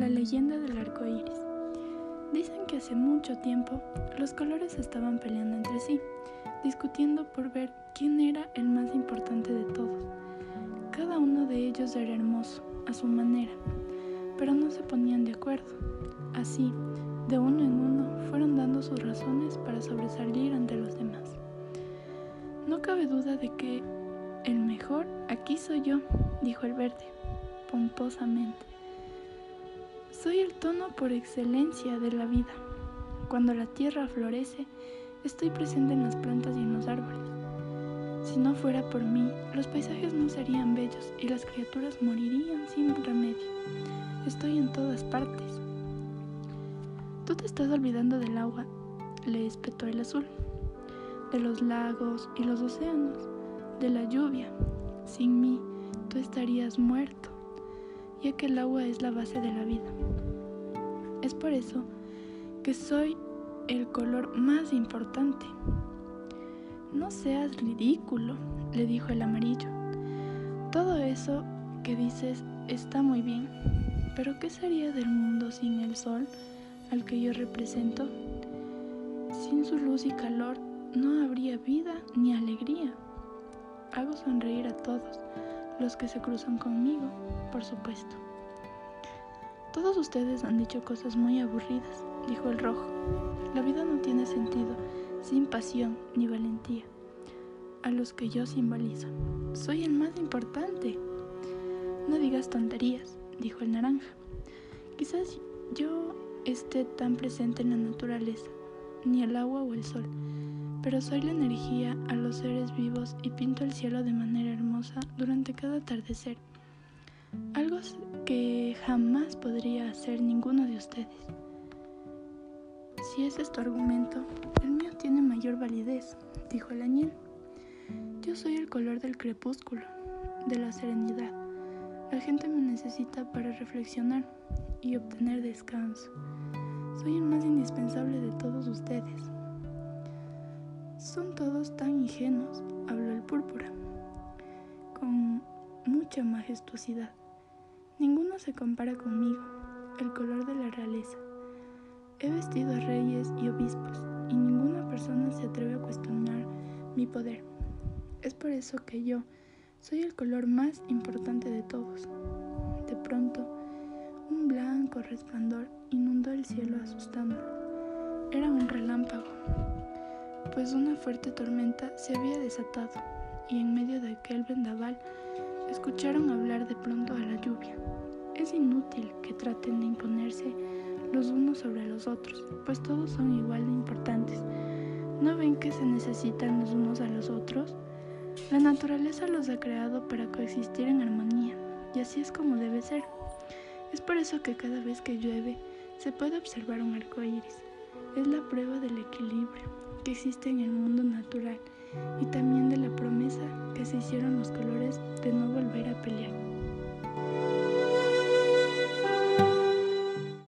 La leyenda del arco iris. Dicen que hace mucho tiempo los colores estaban peleando entre sí, discutiendo por ver quién era el más importante de todos. Cada uno de ellos era hermoso, a su manera, pero no se ponían de acuerdo. Así, de uno en uno, fueron dando sus razones para sobresalir ante los demás. No cabe duda de que el mejor aquí soy yo, dijo el verde, pomposamente. Soy el tono por excelencia de la vida. Cuando la tierra florece, estoy presente en las plantas y en los árboles. Si no fuera por mí, los paisajes no serían bellos y las criaturas morirían sin remedio. Estoy en todas partes. Tú te estás olvidando del agua, le espetó el azul, de los lagos y los océanos, de la lluvia. Sin mí, tú estarías muerto ya que el agua es la base de la vida. Es por eso que soy el color más importante. No seas ridículo, le dijo el amarillo. Todo eso que dices está muy bien, pero ¿qué sería del mundo sin el sol al que yo represento? Sin su luz y calor no habría vida ni alegría. Hago sonreír a todos los que se cruzan conmigo, por supuesto. Todos ustedes han dicho cosas muy aburridas, dijo el rojo. La vida no tiene sentido sin pasión ni valentía, a los que yo simbolizo. Soy el más importante. No digas tonterías, dijo el naranja. Quizás yo esté tan presente en la naturaleza, ni el agua o el sol, pero soy la energía a los seres vivos y pinto el cielo de manera hermosa durante cada atardecer. Algo que jamás podría hacer ninguno de ustedes. Si ese es tu argumento, el mío tiene mayor validez, dijo el añil. Yo soy el color del crepúsculo, de la serenidad. La gente me necesita para reflexionar y obtener descanso. Soy el más indispensable de todos ustedes. Son todos tan ingenuos, habló el púrpura, con mucha majestuosidad. Ninguno se compara conmigo, el color de la realeza. He vestido a reyes y obispos, y ninguna persona se atreve a cuestionar mi poder. Es por eso que yo soy el color más importante de todos. De pronto, un blanco resplandor inundó el cielo asustándolo. Era un relámpago pues una fuerte tormenta se había desatado y en medio de aquel vendaval escucharon hablar de pronto a la lluvia. Es inútil que traten de imponerse los unos sobre los otros, pues todos son igual de importantes. ¿No ven que se necesitan los unos a los otros? La naturaleza los ha creado para coexistir en armonía, y así es como debe ser. Es por eso que cada vez que llueve se puede observar un arco iris. Es la prueba del equilibrio que existe en el mundo natural y también de la promesa que se hicieron los colores de no volver a pelear.